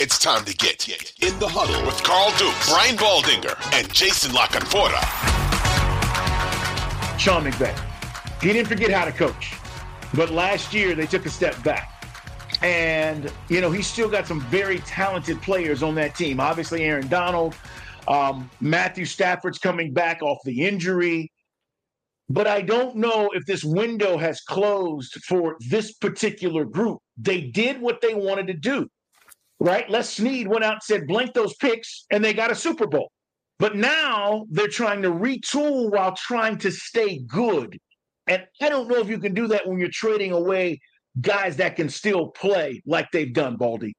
It's time to get in the huddle with Carl Dukes, Brian Baldinger, and Jason La Canfora. Sean McVay. He didn't forget how to coach, but last year they took a step back. And, you know, he's still got some very talented players on that team. Obviously, Aaron Donald, um, Matthew Stafford's coming back off the injury. But I don't know if this window has closed for this particular group. They did what they wanted to do, right? Les Snead went out and said, blank those picks, and they got a Super Bowl. But now they're trying to retool while trying to stay good. And I don't know if you can do that when you're trading away guys that can still play like they've done, Baldy.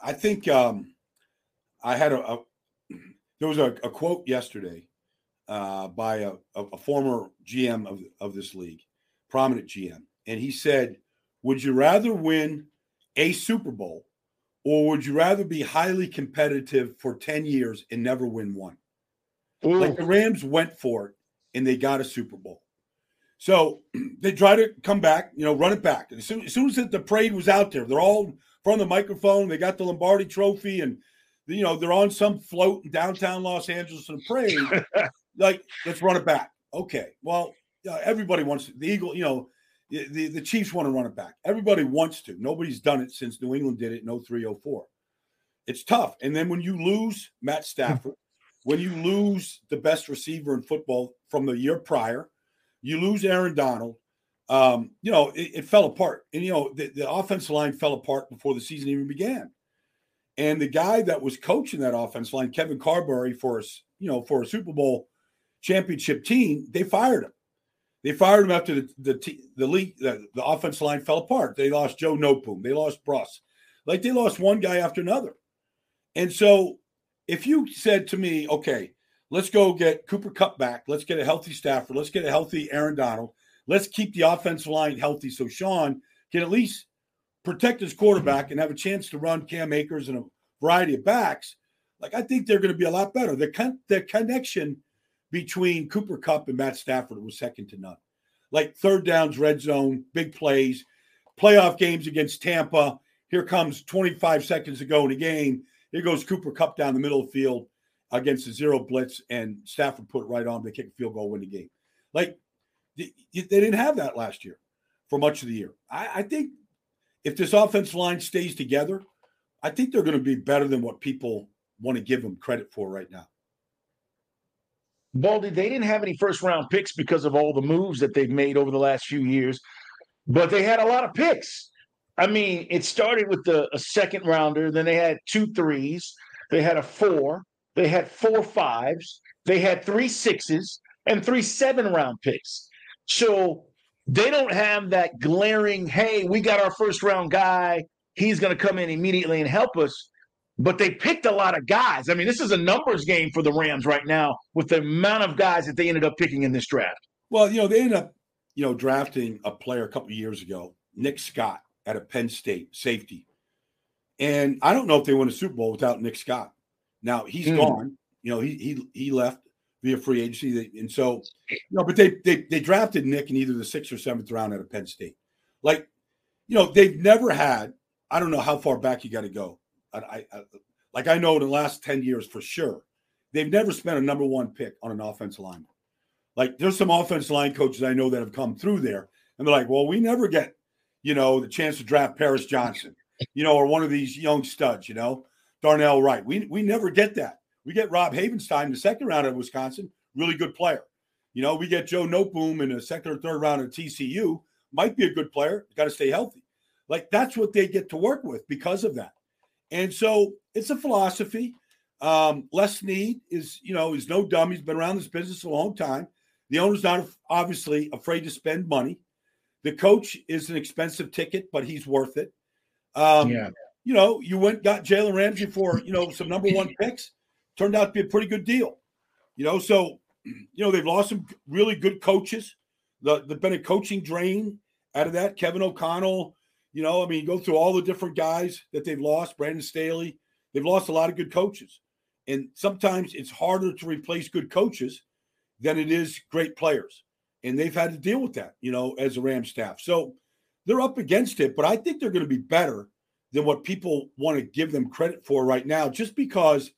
I think um, I had a, a there was a, a quote yesterday uh, by a, a, former GM of, of this league, prominent GM. And he said, Would you rather win a Super Bowl or would you rather be highly competitive for 10 years and never win one? Ooh. Like the Rams went for it and they got a Super Bowl. So they try to come back, you know, run it back. As soon, as soon as the parade was out there, they're all from the microphone. They got the Lombardi Trophy, and you know they're on some float in downtown Los Angeles in a parade. like, let's run it back. Okay. Well, uh, everybody wants the Eagle, you know, the, the Chiefs want to run it back. Everybody wants to. Nobody's done it since New England did it in 03, 04. It's tough. And then when you lose Matt Stafford, when you lose the best receiver in football from the year prior, you lose Aaron Donald. Um, you know, it, it, fell apart. And, you know, the, the offensive line fell apart before the season even began. And the guy that was coaching that offense line, Kevin Carberry, for us, you know, for a Super Bowl championship team, they fired him. They fired him after the the the league the, the offensive line fell apart. They lost Joe Noteboom. They lost Bruss. Like they lost one guy after another. And so if you said to me, okay, let's go get Cooper Kupp back, let's get a healthy Stafford, let's get a healthy Aaron Donald, let's keep the offensive line healthy so Sean can at least protect his quarterback and have a chance to run Cam Akers and a variety of backs. Like I think they're going to be a lot better. The con- the connection between Cooper Kupp and Matt Stafford was second to none. Like third downs, red zone, big plays, playoff games against Tampa. Here comes 25 seconds to go in the game. Here goes Cooper Kupp down the middle of the field against a zero blitz, and Stafford put it right on. They kick a field goal, win the game. Like they didn't have that last year for much of the year. I, I think if this offense line stays together, I think they're going to be better than what people want to give them credit for right now. Baldy, they didn't have any first round picks because of all the moves that they've made over the last few years, but they had a lot of picks. I mean, it started with the a second rounder, then they had two threes, they had a four, they had four fives, they had three sixes, and three seven round picks. So they don't have that glaring, hey, we got our first round guy. He's going to come in immediately and help us but they picked a lot of guys. I mean, this is a numbers game for the Rams right now with the amount of guys that they ended up picking in this draft. Well, you know, they ended up, you know, drafting a player a couple years ago, Nick Scott at a Penn State safety. And I don't know if they won a Super Bowl without Nick Scott. Now he's mm. gone. You know, he he he left via free agency, and so you know, but they they they drafted Nick in either the sixth or seventh round at a Penn State. Like, you know, they've never had. I don't know how far back you got to go I, I, like I know the last 10 years for sure, they've never spent a number one pick on an offensive line. Like there's some offensive line coaches I know that have come through there, and they're like, well, we never get, you know, the chance to draft Paris Johnson, you know, or one of these young studs, you know, Darnell Wright. We we never get that. We get Rob Havenstein in the second round of Wisconsin, really good player. You know, we get Joe Noteboom in the second or third round of TCU, might be a good player, got to stay healthy. Like that's what they get to work with because of that. And so it's a philosophy. Um, Les Snead is, you know, is no dummy. He's been around this business a long time. The owner's not obviously afraid to spend money. The coach is an expensive ticket, but he's worth it. Um, yeah. You know, you went got Jalen Ramsey for you know some number one picks. Turned out to be a pretty good deal. You know, so you know they've lost some really good coaches. The the been a coaching drain out of that. Kevin O'Connell, you know, I mean, go through all the different guys that they've lost. Brandon Staley, they've lost a lot of good coaches, and sometimes it's harder to replace good coaches than it is great players, and they've had to deal with that, you know, as a Ram staff. So they're up against it, but I think they're going to be better than what people want to give them credit for right now, just because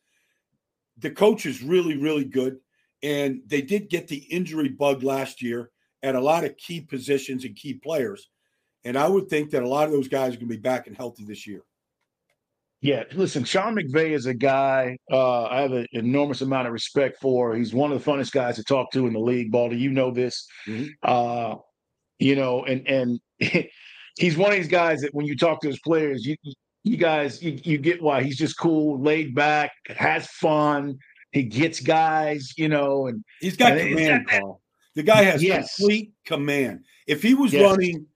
the coach is really, really good. And they did get the injury bug last year at a lot of key positions and key players. And I would think that a lot of those guys are going to be back and healthy this year. Yeah, listen, Sean McVay is a guy uh, I have an enormous amount of respect for. He's one of the funnest guys to talk to in the league, Baldy. You know this. Mm-hmm. Uh, you know, and and he's one of these guys that when you talk to his players, you you guys you, you get why he's just cool, laid back, has fun. He gets guys, you know, and he's got and command, Paul. The guy has yes. complete command. If he was yes. running,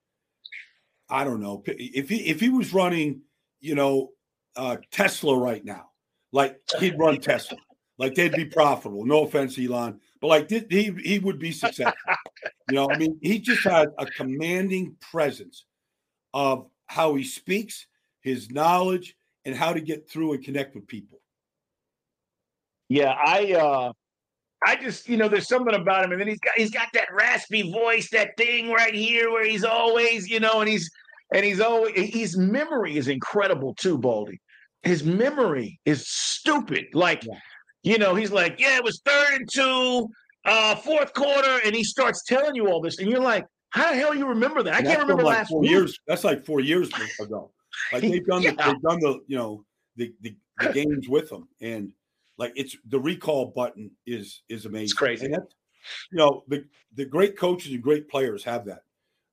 I don't know, if he if he was running, you know, uh, Tesla right now. Like he'd run Tesla. Like they'd be profitable. No offense, Elon, but like he he would be successful. You know, I mean, he just had a commanding presence of how he speaks, his knowledge, and how to get through and connect with people. Yeah, I uh I just, you know, there's something about him, and then he's got he's got that raspy voice, that thing right here where he's always, you know, and he's and he's always his memory is incredible too, Baldy. His memory is stupid. Like, you know, he's like, yeah, it was third and two, uh, fourth quarter, and he starts telling you all this, and you're like, how the hell you remember that? I can't remember like last four week. years. That's like four years ago. Like they've done, yeah. the, they've done the, you know, the, the, the games with them, and like it's the recall button is is amazing. It's crazy. And you know, the the great coaches and great players have that.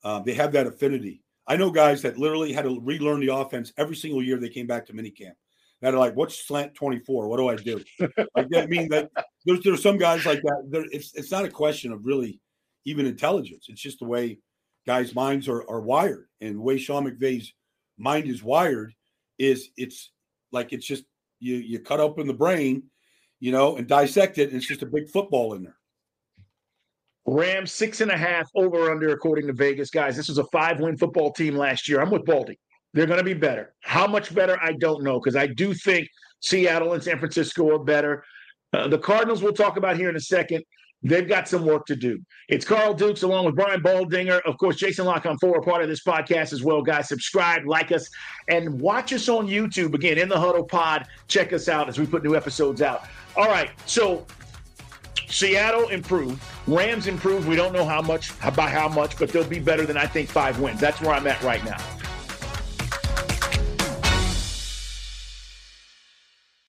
Um, they have that affinity I know guys that literally had to relearn the offense every single year they came back to minicamp. That are like, what's slant 24? What do I do? like, I mean, that there's there's some guys like that. There, it's it's not a question of really even intelligence. It's just the way guys' minds are, are wired. And the way Sean McVay's mind is wired is it's like it's just you you cut open the brain, you know, and dissect it, and it's just a big football in there. Rams six and a half over under according to Vegas. Guys, this was a five win football team last year. I'm with Baldy. They're going to be better. How much better? I don't know because I do think Seattle and San Francisco are better. Uh, the Cardinals we'll talk about here in a second. They've got some work to do. It's Carl Dukes along with Brian Baldinger. Of course, Jason La Canfora part of this podcast as well, guys. Subscribe, like us, and watch us on YouTube. Again, in the huddle pod. Check us out as we put new episodes out. All right. So Seattle improved. Rams improved. We don't know how much, by how much, but they'll be better than I think five wins. That's where I'm at right now.